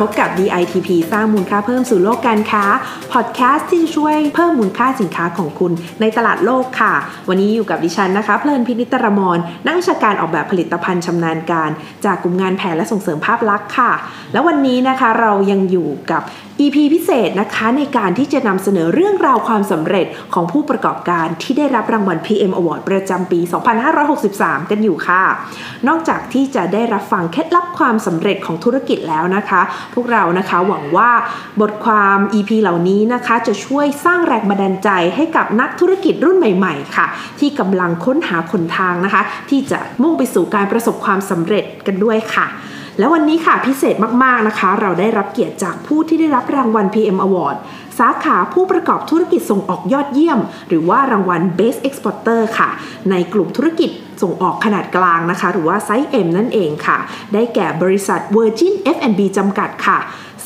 พบกับ DITP สร้างมูลค่าเพิ่มสู่โลกการค้า พอดแคสต์ที่จะช่วยเพิ่มมูลค่าสินค้าของคุณในตลาดโลกค่ะ วันนี้อยู่กับดิฉันนะคะ เพลินพินิตรมรนักวิชาการออกแบบผลิตภัณฑ์ชำนาญการ จากกลุ่มงานแผนและส่งเสริมภาพลักษณ์ค่ะ และวันนี้นะคะเรายังอยู่กับ EP พิเศษนะคะในการที่จะนำเสนอเรื่องราวความสำเร็จของผู้ประกอบการที่ได้รับรางวัล PM Award ประจำปี 2563 กันอยู่ค่ะ นอกจากที่จะได้รับฟังเคล็ดลับความสำเร็จของธุรกิจแล้วนะคะ พวกเรานะคะหวังว่าบทความ EP เหล่านี้นะคะ จะช่วยสร้างแรงบันดาลใจให้กับนักธุรกิจรุ่นใหม่ ๆ ค่ะ ที่กำลังค้นหาขนทางนะคะ ที่จะมุ่งไปสู่การประสบความสำเร็จกันด้วยค่ะ แล้ววันนี้ค่ะพิเศษมากๆนะคะ เราได้รับเกียรติจากผู้ที่ได้รับรางวัล PM Award สาขาผู้ประกอบธุรกิจส่งออกยอดเยี่ยม หรือว่ารางวัล Best Exporter ค่ะ ในกลุ่มธุรกิจส่งออกขนาดกลางนะคะ หรือว่าไซส์ M นั่นเองค่ะ ได้แก่บริษัท Virgin F&B จำกัดค่ะ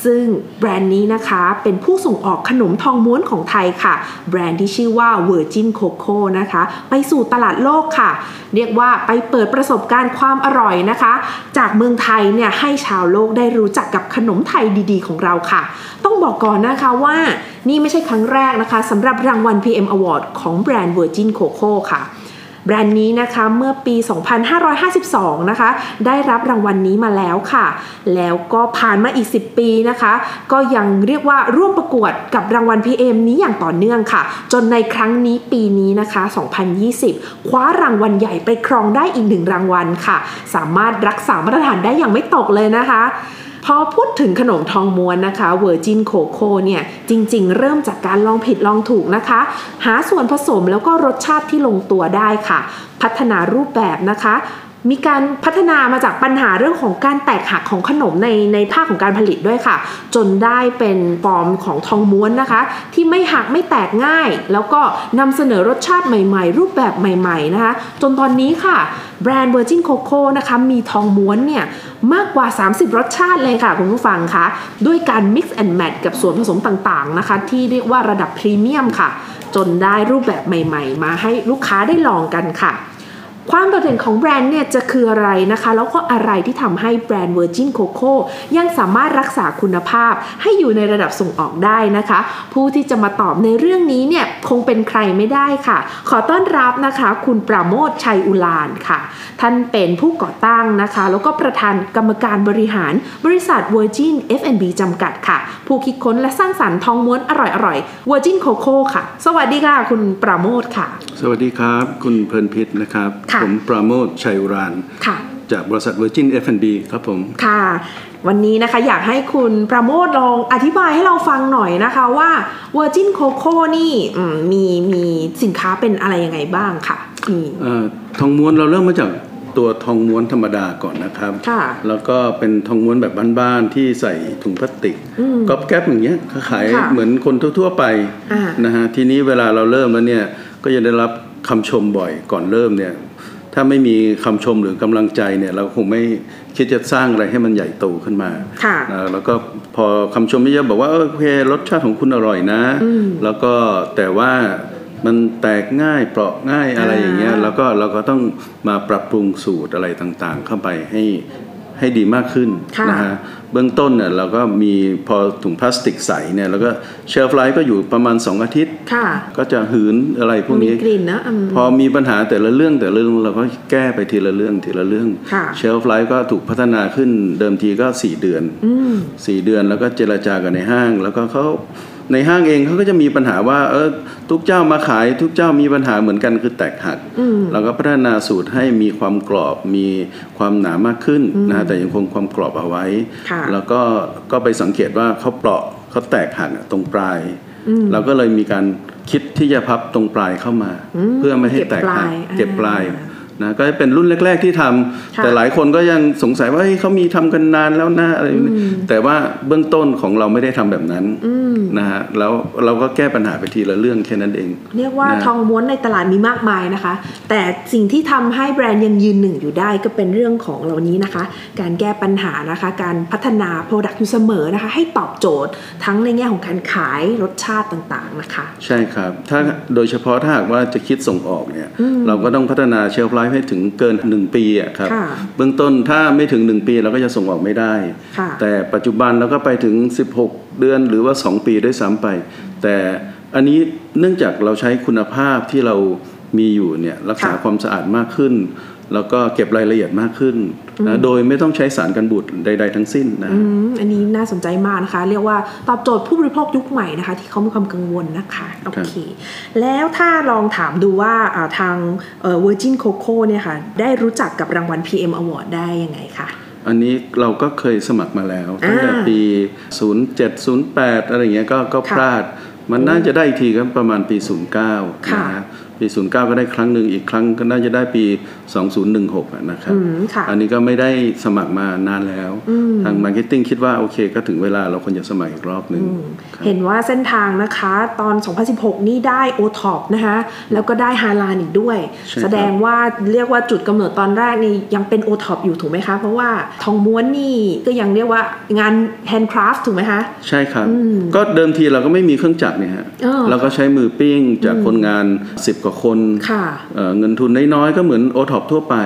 ซึ่งแบรนด์นี้นะคะเป็นผู้ส่งออกขนมทองม้วนของไทยค่ะ แบรนด์ที่ชื่อว่า Virgin Coco นะคะ ไปสู่ตลาดโลกค่ะ เรียกว่าไปเปิดประสบการณ์ความอร่อยนะคะ จากเมืองไทยเนี่ยให้ชาวโลกได้รู้จักกับขนมไทยดีๆ ของเราค่ะ ต้องบอกก่อนนะคะว่านี่ไม่ใช่ครั้งแรกนะคะสำหรับรางวัล PM Award ของแบรนด์ Virgin Coco ค่ะ แบรนด์นี้นะคะเมื่อปี 2552 นะคะ ได้รับรางวัลนนี้มาแล้วค่ะ แล้วก็ผ่านมาอีก 10 ปีนะคะ ก็ยังเรียกว่าร่วมประกวดกับรางวัล PM นี้อย่างต่อเนื่องค่ะ จนในครั้งนี้ปีนี้นะคะ 2020 คว้ารางวัลใหญ่ไปครองได้อีกหนึ่งรางวัลค่ะ สามารถรักษามาตรฐานได้อย่างไม่ตกเลยนะคะ พอพูดถึงขนมทองม้วนนะคะเวอร์จินโคโค่เนี่ยจริงๆ เริ่มจากการลองผิดลองถูกนะคะ หาส่วนผสมแล้วก็รสชาติที่ลงตัวได้ค่ะ พัฒนารูปแบบนะคะ มีการพัฒนามาจากปัญหาเรื่องของการแตกหักของขนมในในภาคของการผลิตด้วยค่ะ จนได้เป็นฟอร์มของทองม้วนนะคะ ที่ไม่หักไม่แตกง่าย แล้วก็นำเสนอรสชาติใหม่ๆ รูปแบบใหม่ๆนะคะ จนตอนนี้ค่ะ แบรนด์ Virgin Coco นะคะมีทองม้วนเนี่ยมากกว่า 30 รสชาติเลยค่ะ คุณผู้ฟังคะด้วยการ mix and match กับส่วนผสมต่างๆนะคะ ที่เรียกว่าระดับพรีเมียมค่ะ จนได้รูปแบบใหม่ ๆ มาให้ลูกค้าได้ลองกันค่ะ ความโดดเด่นของแบรนด์เนี่ยจะคืออะไรนะคะ แล้วก็อะไรที่ทำให้แบรนด์ Virgin Coco ยังสามารถรักษาคุณภาพให้อยู่ในระดับส่งออกได้นะคะ ผู้ที่จะมาตอบในเรื่องนี้เนี่ยคงเป็นใครไม่ได้ค่ะ ขอต้อนรับนะคะ คุณปราโมทชัยอุลานค่ะ ท่านเป็นผู้ก่อตั้งนะคะ แล้วก็ประธานกรรมการบริหารบริษัท Virgin F&B จำกัดค่ะ ผู้คิดค้นและสร้างสรรค์ทองม้วนอร่อยๆ Virgin Coco ค่ะ สวัสดีค่ะ คุณปราโมทค่ะ สวัสดีครับ คุณเพลินพิษนะครับผมปราโมทชัยอุรานค่ะจากบริษัท Virgin F&B ครับผมค่ะ วันนี้นะคะอยากให้คุณประโมทลองอธิบายให้เราฟังหน่อยนะคะว่า Virgin Coco นี่อืมมีมีสินค้าเป็นอะไรยังไงบ้างค่ะมีเอ่อทองม้วนเราเริ่มมาจากตัวทองม้วนธรรมดาก่อนนะครับค่ะแล้วก็เป็นทองม้วนแบบบ้านๆที่ใส่ถุงพลาสติกอืมก๊อบแก๊บอย่างเงี้ยขายค่ะเหมือนคนทั่วๆไปอ่านะฮะทีนี้เวลาเราเริ่มแล้วเนี่ยก็จะได้รับคำชมบ่อยก่อนเริ่มเนี่ย ถ้าไม่มีคำชมหรือกำลังใจเนี่ยเราคงไม่คิดจะสร้างอะไรให้มันใหญ่โตขึ้นมาค่ะนะแล้วก็พอคำชมเยอะๆบอกว่าเออโอเครสชาติของคุณอร่อยนะอืมแล้วก็แต่ว่ามันแตกง่ายเปราะง่ายอะไรอย่างเงี้ยอ่าแล้วก็เราก็ต้องมาปรับปรุงสูตรอะไรต่างๆ เข้าไปให้ ให้ดีมากขึ้นค่ะนะฮะเบื้องต้นเนี่ยเราก็มีพอถุงพลาสติกใสเนี่ยแล้วก็ shelf life ก็อยู่ประมาณ 2 อาทิตย์ค่ะก็จะหืนอะไรพวกนี้มีกลิ่นนะอืมพอมีปัญหาแต่ละเรื่องแต่ละเรื่องเราก็แก้ไปทีละเรื่องทีละเรื่องค่ะ shelf life ก็ถูกพัฒนาขึ้นเดิมทีก็ 4 เดือนอืมสี่เดือนแล้วก็เจรจากันในห้าง แล้วก็เขา ในห้างเองเขาก็จะมีปัญหาว่าเออทุกเจ้ามาขายทุกเจ้ามีปัญหาเหมือนกันคือแตกหักอืมเราก็พัฒนาสูตรให้มีความกรอบมีความหนามากขึ้นนะฮะแต่ยังคงความกรอบเอาไว้ค่ะแล้วก็ก็ไปสังเกตว่าเขาเปราะเขาแตกหักอะตรงปลายอืมเราก็เลยมีการคิดที่จะพับตรงปลายเข้ามาอืมเพื่อไม่ให้แตกหักเก็เก็บบปปลาลายย นะก็เป็นรุ่นแรก ๆที่ทำค่ะแต่หลายคนก็ยังสงสัยว่าเฮ้ยเขามีทำกันนานแล้วนะอะไรแบบนี้แต่ว่าเบื้องต้นของเราไม่ได้ทำแบบนั้นนะฮะแล้วเราก็แก้ปัญหาไปทีละเรื่องแค่นั้นเอง เรียกว่านะทองม้วนในตลาดมีมากมายนะคะ แต่สิ่งที่ทำให้แบรนด์ยังยืนหนึ่งอยู่ได้ก็เป็นเรื่องของเหล่านี้นะคะ การแก้ปัญหานะคะ การพัฒนา Product อยู่เสมอนะคะ ให้ตอบโจทย์ทั้งในแง่ของการขายรสชาติต่างๆนะคะ ใช่ครับถ้าโดยเฉพาะถ้าหากว่าจะคิดส่งออกเนี่ยเราก็ต้องพัฒนาเชลฟ์ไลฟ์ให้ถึงเกิน 1 ปีอะครับค่ะเบื้องต้นถ้าไม่ถึง 1 ปีเราก็จะส่งออกไม่ได้ ค่ะแต่ปัจจุบันเราก็ไปถึง 16 เดือนหรือว่า 2 ปีด้วยซ้ำไป แต่อันนี้เนื่องจากเราใช้คุณภาพที่เรามีอยู่เนี่ยรักษาค่ะ ความสะอาดมากขึ้น แล้วก็เก็บรายละเอียดมากขึ้น นะโดยไม่ต้องใช้สารกันบูดใด ๆ ทั้งสิ้นนะอืมอันนี้น่าสนใจมากนะคะ เรียกว่าตอบโจทย์ผู้บริโภคยุคใหม่นะคะ ที่เขามีความกังวลนะคะโอเคแล้วถ้าลองถามดูว่าอ่าทางเอ่อ Virgin Coco เนี่ยค่ะได้รู้จักกับรางวัล PM Award ได้ยังไงคะอันนี้เราก็เคยสมัครมาแล้ว ตั้งแต่อ่าปี 07 08 อะไรอย่างเงี้ยก็ก็ค่ะพลาด มันน่าจะได้อีกทีก็ประมาณปี 09ค่ะนะฮะปี 09 ก็ได้ครั้งหนึ่งอีกครั้งก็น่าจะได้ปี 2016อะนะครับอืมค่ะอันนี้ก็ไม่ได้สมัครมานานแล้ว ทาง marketing คิดว่าโอเค ก็ถึงเวลาเราควรจะสมัครอีกรอบหนึ่งครับเห็นว่าเส้นทางนะคะตอน 2016 นี่ได้ o t o p นะคะแล้วก็ได้ฮาลาลอีกด้วยใช่ครับแสดงว่าเรียกว่าจุดกำเนิดตอนแรกนี่ยังเป็น o t o p อยู่ถูกไหมคะ เพราะว่าทองม้วนนี่ก็ยังเรียกว่างาน handcraft ถูกไหมคะ ใช่ครับ ก็เดิมทีเราก็ไม่มีเครื่องจักรเนี่ยฮะอ๋อเราก็ใช้มือปิ้งจากคนงาน 10กว่าคนค่ะเอ่อเงินทุนน้อยๆก็เหมือนโอท็อปทั่วไป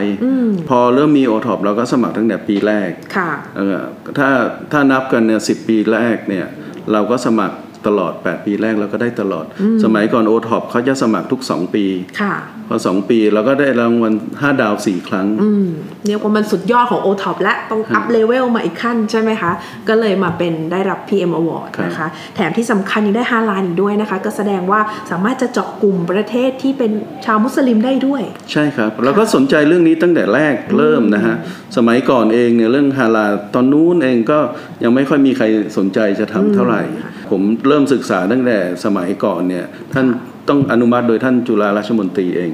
พอเริ่มมีโอท็อปเราก็สมัครตั้งแต่ปีแรกค่ะเอ่อถ้าถ้านับกันเนี่ยสิปีแรกเนี่ยเราก็สมัคร ตลอด 8 ปีแรกเราก็ได้ตลอด สมัยก่อนโอท็อปเขาจะสมัครทุก 2 ปีค่ะพอ2ปีเราก็ได้รางวัล5ดาว 4 ครั้งอืมเรียกว่ามันสุดยอดของ o t o p และต้อง up level มาอีกขั้นใช่ไหมคะ ก็เลยมาเป็นได้รับ PM Award ครับนะคะ แถมที่สำคัญยังได้ฮาลาลอีกด้วยนะคะ ก็แสดงว่าสามารถจะเจาะกลุ่มประเทศที่เป็นชาวมุสลิมได้ด้วย ใช่ครับ เราก็สนใจเรื่องนี้ตั้งแต่แรกเริ่มนะฮะ สมัยก่อนเองเนี่ยเรื่องฮาลาลตอนนู้นเองก็ยังไม่ค่อยมีใครสนใจจะทำเท่าไหร่ ผมเริ่มศึกษาตั้งแต่สมัยก่อนเนี่ยท่านต้องอนุมัติโดยท่านจุฬาราชมนตรีเอง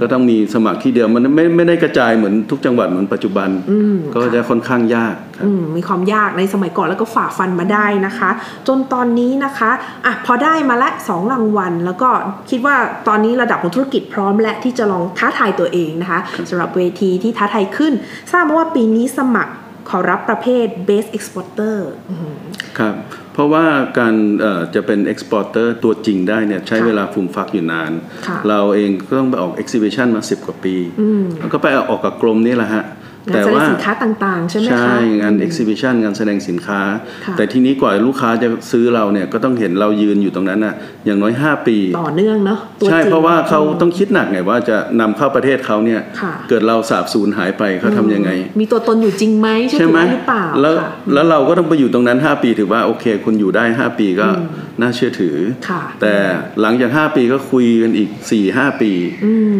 ก็ต้องมีสมัครที่เดียวมันไม่ไม่ได้กระจายเหมือนทุกจังหวัดเหมือนปัจจุบัน ก็จะค่อนข้างยากครับอืมมีความยากในสมัยก่อนแล้วก็ฝ่าฟันมาได้นะคะ จนตอนนี้นะคะอะพอได้มาละสองรางวัล แล้วก็คิดว่าตอนนี้ระดับของธุรกิจพร้อมและที่จะลองท้าทายตัวเองนะคะสำหรับเวทีที่ท้าทายขึ้น ทราบมาว่าปีนี้สมัครขอรับประเภท Best Exporter อืมครับ เพราะว่าการเอ่อจะเป็น exporter ตัวจริงได้เนี่ยใช้ค่ะเวลาฟูมฟักอยู่นานค่ะเราเองก็ต้องไปออก exhibition มา 10 กว่าปีอืมแล้วก็ไปออกกับกรมนี่แหละฮะงาน แสดงสินค้าต่างๆ ใช่ไหมคะ ใช่ งาน exhibition งานแสดงสินค้าค่ะแต่ทีนี้กว่าลูกค้าจะซื้อเราเนี่ยก็ต้องเห็นเรายืนอยู่ตรงนั้นน่ะอย่างน้อย 5 ปี ต่อเนื่องเนาะตัวใช่จงเพราะว่าเขาต้องคิดหนักไงว่าจะนำเข้าประเทศเขาเนี่ยค่ะเกิดเราสาบสูญหายไปเขาทำยังไง มีตัวตนอยู่จริงไหมเชื่อใช่ถือไหมได้หรือเปล่าแล้วค่ะแล้วเราก็ต้องไปอยู่ตรงนั้น 5 ปีถือว่าโอเค คุณอยู่ได้ 5 ปีก็น่าเชื่อถือค่ะแต่หลังจาก 5 ปีก็คุยกันอีก 4-5 ปี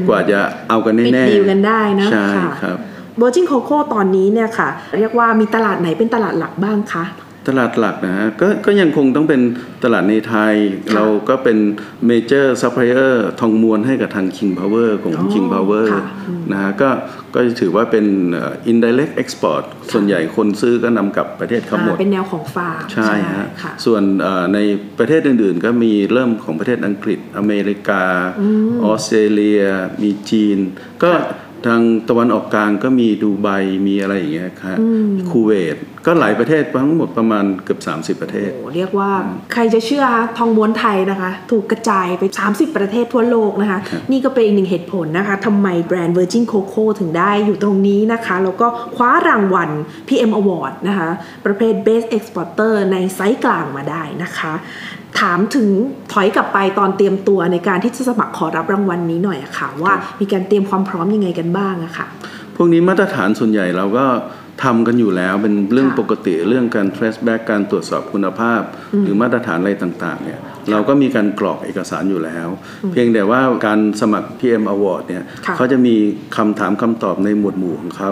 กว่าจะเอากันปิดแน่ๆดีลกันได้นะใช่ค่ะครับ Virgin Coco ตอนนี้เนี่ยค่ะ เรียกว่ามีตลาดไหนเป็นตลาดหลักบ้างคะ ตลาดหลักนะฮะก็ก็ยังคงต้องเป็นตลาดในไทยค่ะเราก็เป็น major supplier ทองม้วนให้กับทาง King Power ของอ๋อ King Power ค่ะนะฮะก็ก็ถือว่าเป็นเอ่อ indirect export ส่วนใหญ่คนซื้อก็นำกลับประเทศเขาหมดอ่าเป็นแนวของฝากใช่ฮะค่ะส่วนเอ่อในประเทศอื่นๆ ก็มีเริ่มของประเทศอังกฤษ อเมริกา ออสเตรเลีย มีจีน ก็ ทางตะวันออกกลางก็มีดูไบมีอะไรอย่างเงี้ยครับคูเวตก็หลายประเทศทั้งหมดประมาณเกือบ30 ประเทศโอ้เรียกว่าใครจะเชื่อคะทองม้วนไทยนะคะ ถูกกระจายไป 30 ประเทศทั่วโลกนะคะ นี่ก็เป็นอีกหนึ่งเหตุผลนะคะทำไมแบรนด์ Virgin Coco ถึงได้อยู่ตรงนี้นะคะ แล้วก็คว้ารางวัล PM Award นะคะ ประเภท Best Exporter ในไซส์กลางมาได้นะคะ ถามถึงถอยกลับไปตอนเตรียมตัวในการที่จะสมัครขอรับรางวัลนี้หน่อยอะค่ะ ว่ามีการเตรียมความพร้อมยังไงกันบ้างอะค่ะ พวกนี้มาตรฐานส่วนใหญ่เราก็ ทำกันอยู่แล้วเป็นเรื่องค่ะปกติเรื่องการ trace back การตรวจสอบคุณภาพ หรือมาตรฐานอะไรต่างๆเนี่ยเราก็มีการกรอกเอกสารอยู่แล้ว เพียงแต่ว่าการสมัคร PM Award เนี่ยค่ะเขาจะมีคำถามคำตอบในหมวดหมู่ของเขา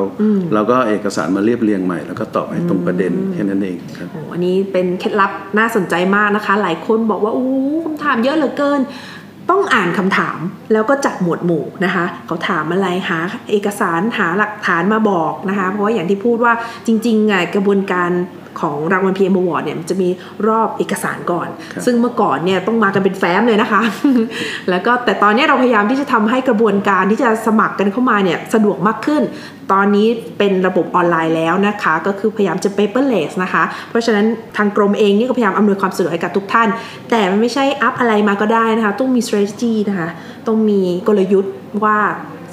เราก็เอาเอกสารมาเรียบเรียงใหม่ แล้วก็ตอบให้ตรงประเด็นแค่นั้นเองครับโอ้อันนี้เป็นเคล็ดลับน่าสนใจมากนะคะ หลายคนบอกว่าโอ้คำถามเยอะเหลือเกิน ต้องอ่านคำถามแล้วก็จัดหมวดหมู่นะคะ เขาถามอะไรหาเอกสารหาหลักฐานมาบอกนะคะ เพราะว่าอย่างที่พูดว่าจริงๆกระบวนการ ของรางวัล PM Award เนี่ยมันจะมีรอบเอกสารก่อนครับซึ่งเมื่อก่อนเนี่ยต้องมากันเป็นแฟ้มเลยนะคะ แล้วก็แต่ตอนนี้เราพยายามที่จะทำให้กระบวนการที่จะสมัครกันเข้ามาเนี่ยสะดวกมากขึ้น ตอนนี้เป็นระบบออนไลน์แล้วนะคะ ก็คือพยายามจะ paperless นะคะ เพราะฉะนั้นทางกรมเองนี่ก็พยายามอำนวยความสะดวกให้กับทุกท่าน แต่มันไม่ใช่อัพอะไรมาก็ได้นะคะ ต้องมี strategy นะคะ ต้องมีกลยุทธ์ว่า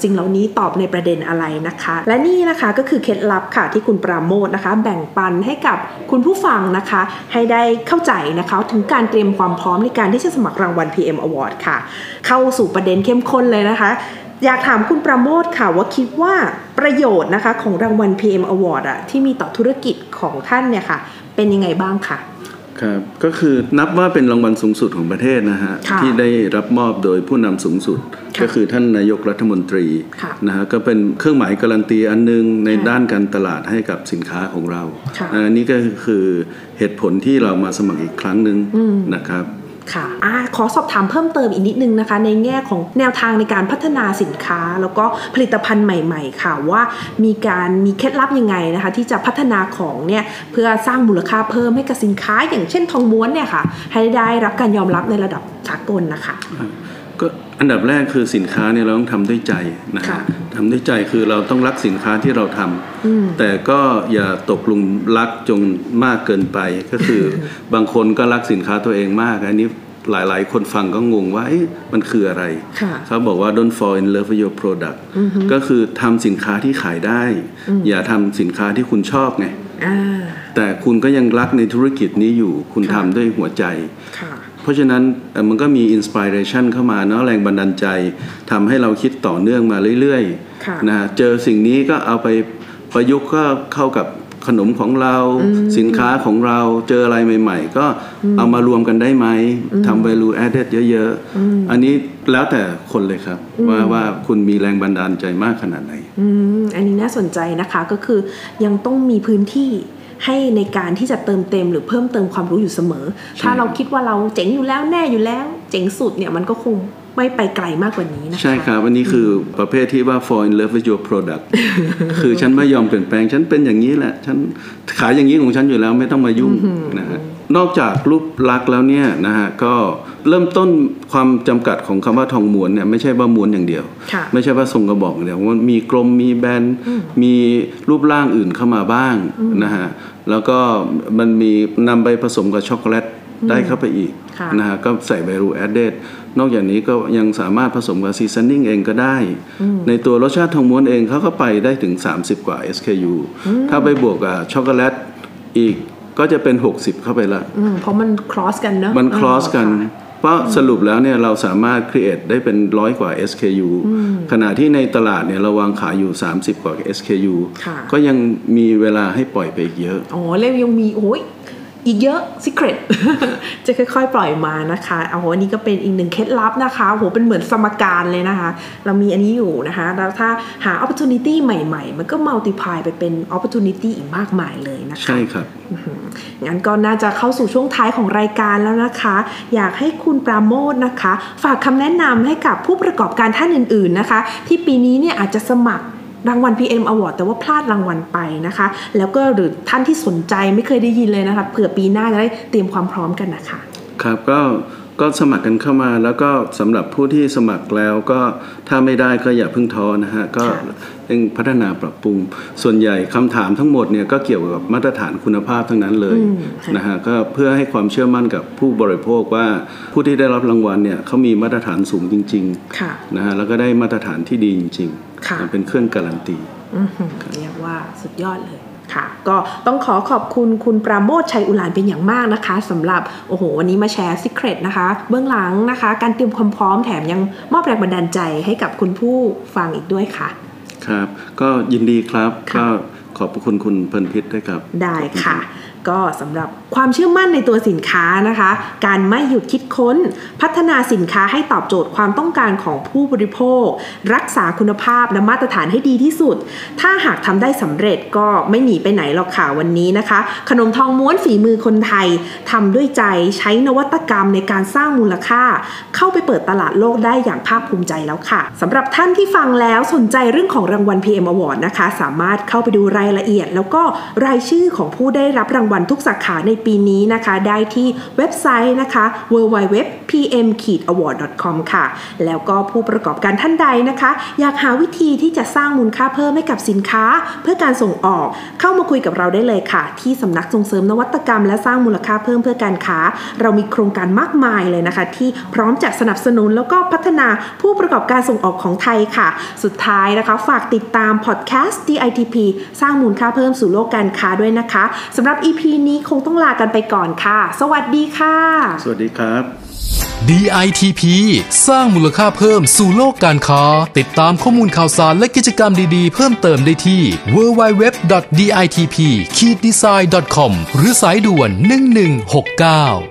สิ่งเหล่านี้ตอบในประเด็นอะไรนะคะ และนี่นะคะก็คือเคล็ดลับค่ะที่คุณปราโมทนะคะ แบ่งปันให้กับคุณผู้ฟังนะคะ ให้ได้เข้าใจนะคะถึงการเตรียมความพร้อมในการที่จะสมัครรางวัล PM Award ค่ะ เข้าสู่ประเด็นเข้มข้นเลยนะคะ อยากถามคุณประโมทค่ะว่าคิดว่าประโยชน์นะคะของรางวัล PM Award อะที่มีต่อธุรกิจของท่านเนี่ยค่ะ เป็นยังไงบ้างค่ะ ครับก็คือนับว่าเป็นรางวัลสูงสุดของประเทศนะฮะค่ะที่ได้รับมอบโดยผู้นำสูงสุดค่ะก็คือท่านนายกรัฐมนตรีค่ะนะฮะก็เป็นเครื่องหมายการันตีอันหนึงในค่ะด้านการตลาดให้กับสินค้าของเราค่ะอันนี้ก็คือเหตุผลที่เรามาสมัครอีกครั้งหนึ่งนะครับ ค่ะอะขอสอบถามเพิ่มเติมอีกนิดนึงนะคะ ในแง่ของแนวทางในการพัฒนาสินค้า แล้วก็ผลิตภัณฑ์ใหม่ ๆ ค่ะว่ามีการมีเคล็ดลับยังไงนะคะ ที่จะพัฒนาของเนี่ยเพื่อสร้างมูลค่าเพิ่มให้กับสินค้า อย่างเช่นทองม้วนเนี่ยค่ะ ให้ได้รับการยอมรับในระดับสากลนะคะ ก็อันดับแรกคือสินค้าเนี่ยเราต้องทำด้วยใจนะค่ะฮะทำด้วยใจคือเราต้องรักสินค้าที่เราทำอืมแต่ก็อย่าตกหลุมรักจงมากเกินไป ก็คือบางคนก็รักสินค้าตัวเองมาก อันนี้หลายๆ คนฟังก็งงว่าเอ๊ะมันคืออะไรค่ะเขาบอกว่า don't fall in love with your product ก็คือทำสินค้าที่ขายได้ อย่าทำสินค้าที่คุณชอบไงอ่าแต่คุณก็ยังรักในธุรกิจนี้อยู่ คุณค่ะทำด้วยหัวใจค่ะ เพราะฉะนั้นเอ่อมันก็มีอินสปิเรชันเข้ามาเนาะแรงบันดาลใจทำให้เราคิดต่อเนื่องมาเรื่อยค่ะๆนะฮะเจอสิ่งนี้ก็เอาไปประยุกต์ก็เข้ากับขนมของเราสินค้าของเราเจออะไรใหม่ ๆ ก็เอามารวมกันได้ไหมทำ value added เยอะๆ อันนี้แล้วแต่คนเลยครับ ว่าว่าคุณมีแรงบันดาลใจมากขนาดไหนอืมอันนี้น่าสนใจนะคะก็คือยังต้องมีพื้นที่ ให้ในการที่จะเติมเต็มหรือเพิ่มเติมความรู้อยู่เสมอ ถ้าเราคิดว่าเราเจ๋งอยู่แล้วแน่อยู่แล้ว เจ๋งสุดเนี่ยมันก็คง ไม่ไปไกลมากกว่านี้นะคะใช่ครับอันนี้คือประเภทที่ว่า fall in love with your product คือฉันไม่ยอมเปลี่ยนแปลง ฉันเป็นอย่างนี้แหละ ฉันขายอย่างนี้ของฉันอยู่แล้วไม่ต้องมายุ่งนะฮะนอกจากรูปลักษณ์แล้วเนี่ยนะฮะก็เริ่มต้นความจำกัดของคำว่าทองม้วนเนี่ยไม่ใช่ว่าม้วนอย่างเดียวค่ะไม่ใช่ว่าทรงกระบอกอย่างเดียวมันมีกลมมีแบนมีรูปร่างอื่นเข้ามาบ้างนะฮะแล้วก็มันมีนำไปผสมกับช็อกโกแลตได้เข้าไปอีกค่ะนะฮะก็ใส่ value added นอกจากนี้ก็ยังสามารถผสมกับ seasoning เองก็ได้ ในตัวรสชาติทองม้วนเองเขาก็ไปได้ถึง 30 กว่า SKU ถ้าไปบวกกับช็อกโกแลตอีกก็จะเป็น 60 เข้าไปละอืมเพราะมัน cross กันเนอะมันเออ cross กันค่ะเพราะสรุปแล้วเนี่ยเราสามารถ create ได้เป็นร้อยกว่า SKU ขณะที่ในตลาดเนี่ยเราวางขายอยู่ 30 กว่า SKU ค่ะก็ยังมีเวลาให้ปล่อยไปอีกเยอะ อ๋อ แล้วยังมีโอ้ย อีกเยอะ secret จะค่อย ๆ ปล่อยมานะคะเอาโหอันนี้ก็เป็นอีกหนึ่งเคล็ดลับนะคะโหเป็นเหมือนสมการเลยนะคะ เรามีอันนี้อยู่นะคะ แล้วถ้าหา opportunity ใหม่ ๆ มันก็ multiply ไปเป็น opportunity อีกมากมายเลยนะคะ ใช่ครับงั้นก็น่าจะเข้าสู่ช่วงท้ายของรายการแล้วนะคะ อยากให้คุณปราโมทนะคะ ฝากคำแนะนำให้กับผู้ประกอบการท่านอื่น ๆนะคะ ที่ปีนี้เนี่ยอาจจะสมัคร รางวัล PM Award แต่ว่าพลาดรางวัลไปนะคะ แล้วก็หรือท่านที่สนใจไม่เคยได้ยินเลยนะคะเผื่อปีหน้าจะได้เตรียมความพร้อมกันนะคะ ครับก็ ก็สมัครกันเข้ามาแล้วก็สำหรับผู้ที่สมัครแล้วก็ถ้าไม่ได้ก็อย่าเพิ่งท้อนะฮะก็ค่ะเร่งพัฒนาปรับปรุง ส่วนใหญ่คำถามทั้งหมดเนี่ยก็เกี่ยวกับมาตรฐานคุณภาพทั้งนั้นเลยอืมค่ะนะฮะก็เพื่อให้ความเชื่อมั่นกับผู้บริโภคว่าผู้ที่ได้รับรางวัลเนี่ยเขามีมาตรฐานสูงจริงค่ะๆนะฮะแล้วก็ได้มาตรฐานที่ดีจริงค่ะๆเป็นเครื่องการันตีอื้อหือเรียกว่าสุดยอดเลย ค่ะ ก็ต้องขอขอบคุณคุณปราโมทชัยอุลานเป็นอย่างมากนะคะสำหรับโอ้โหวันนี้มาแชร์ซิเครตนะคะเบื้องหลังนะคะ การเตรียมความพร้อมแถมยังมอบแรงบันดาลใจให้กับคุณผู้ฟังอีกด้วยค่ะ ครับ ก็ยินดีครับค่ะก็ขอบพระคุณคุณเพลินพิษด้วยครับ ได้ค่ะ ก็สำหรับความเชื่อมั่นในตัวสินค้านะคะ การไม่หยุดคิดค้น พัฒนาสินค้าให้ตอบโจทย์ความต้องการของผู้บริโภค รักษาคุณภาพและมาตรฐานให้ดีที่สุด ถ้าหากทำได้สำเร็จก็ไม่หนีไปไหนหรอกค่ะวันนี้นะคะ ขนมทองม้วนฝีมือคนไทยทำด้วยใจใช้นวัตกรรมในการสร้างมูลค่า เข้าไปเปิดตลาดโลกได้อย่างภาคภูมิใจแล้วค่ะสำหรับท่านที่ฟังแล้วสนใจเรื่องของรางวัล PM Award นะคะ สามารถเข้าไปดูรายละเอียด แล้วก็รายชื่อของผู้ได้รับรางวัลวันทุกสาขาในปีนี้นะคะ ได้ที่เว็บไซต์นะคะ www.pm-award.com ค่ะ แล้วก็ผู้ประกอบการท่านใดนะคะ อยากหาวิธีที่จะสร้างมูลค่าเพิ่มให้กับสินค้า เพื่อการส่งออกเข้ามาคุยกับเราได้เลยค่ะ ที่สำนักส่งเสริมนวัตกรรม และสร้างมูลค่าเพิ่มเพื่อการค้า เรามีโครงการมากมายเลยนะคะ ที่พร้อมจะสนับสนุนแล้วก็พัฒนาผู้ประกอบการส่งออกของไทยค่ะ สุดท้ายนะคะฝากติดตามพอดแคสต์ DITP สร้างมูลค่าเพิ่มสู่โลกการค้าด้วยนะคะสำหรับ ep EP นี้คงต้องลากันไปก่อนค่ะ สวัสดีค่ะ สวัสดีครับ DITP สร้างมูลค่าเพิ่มสู่โลกการค้า ติดตามข้อมูลข่าวสารและกิจกรรมดีๆ เพิ่มเติมได้ที่ www.ditp-design.com หรือสายด่วน 1169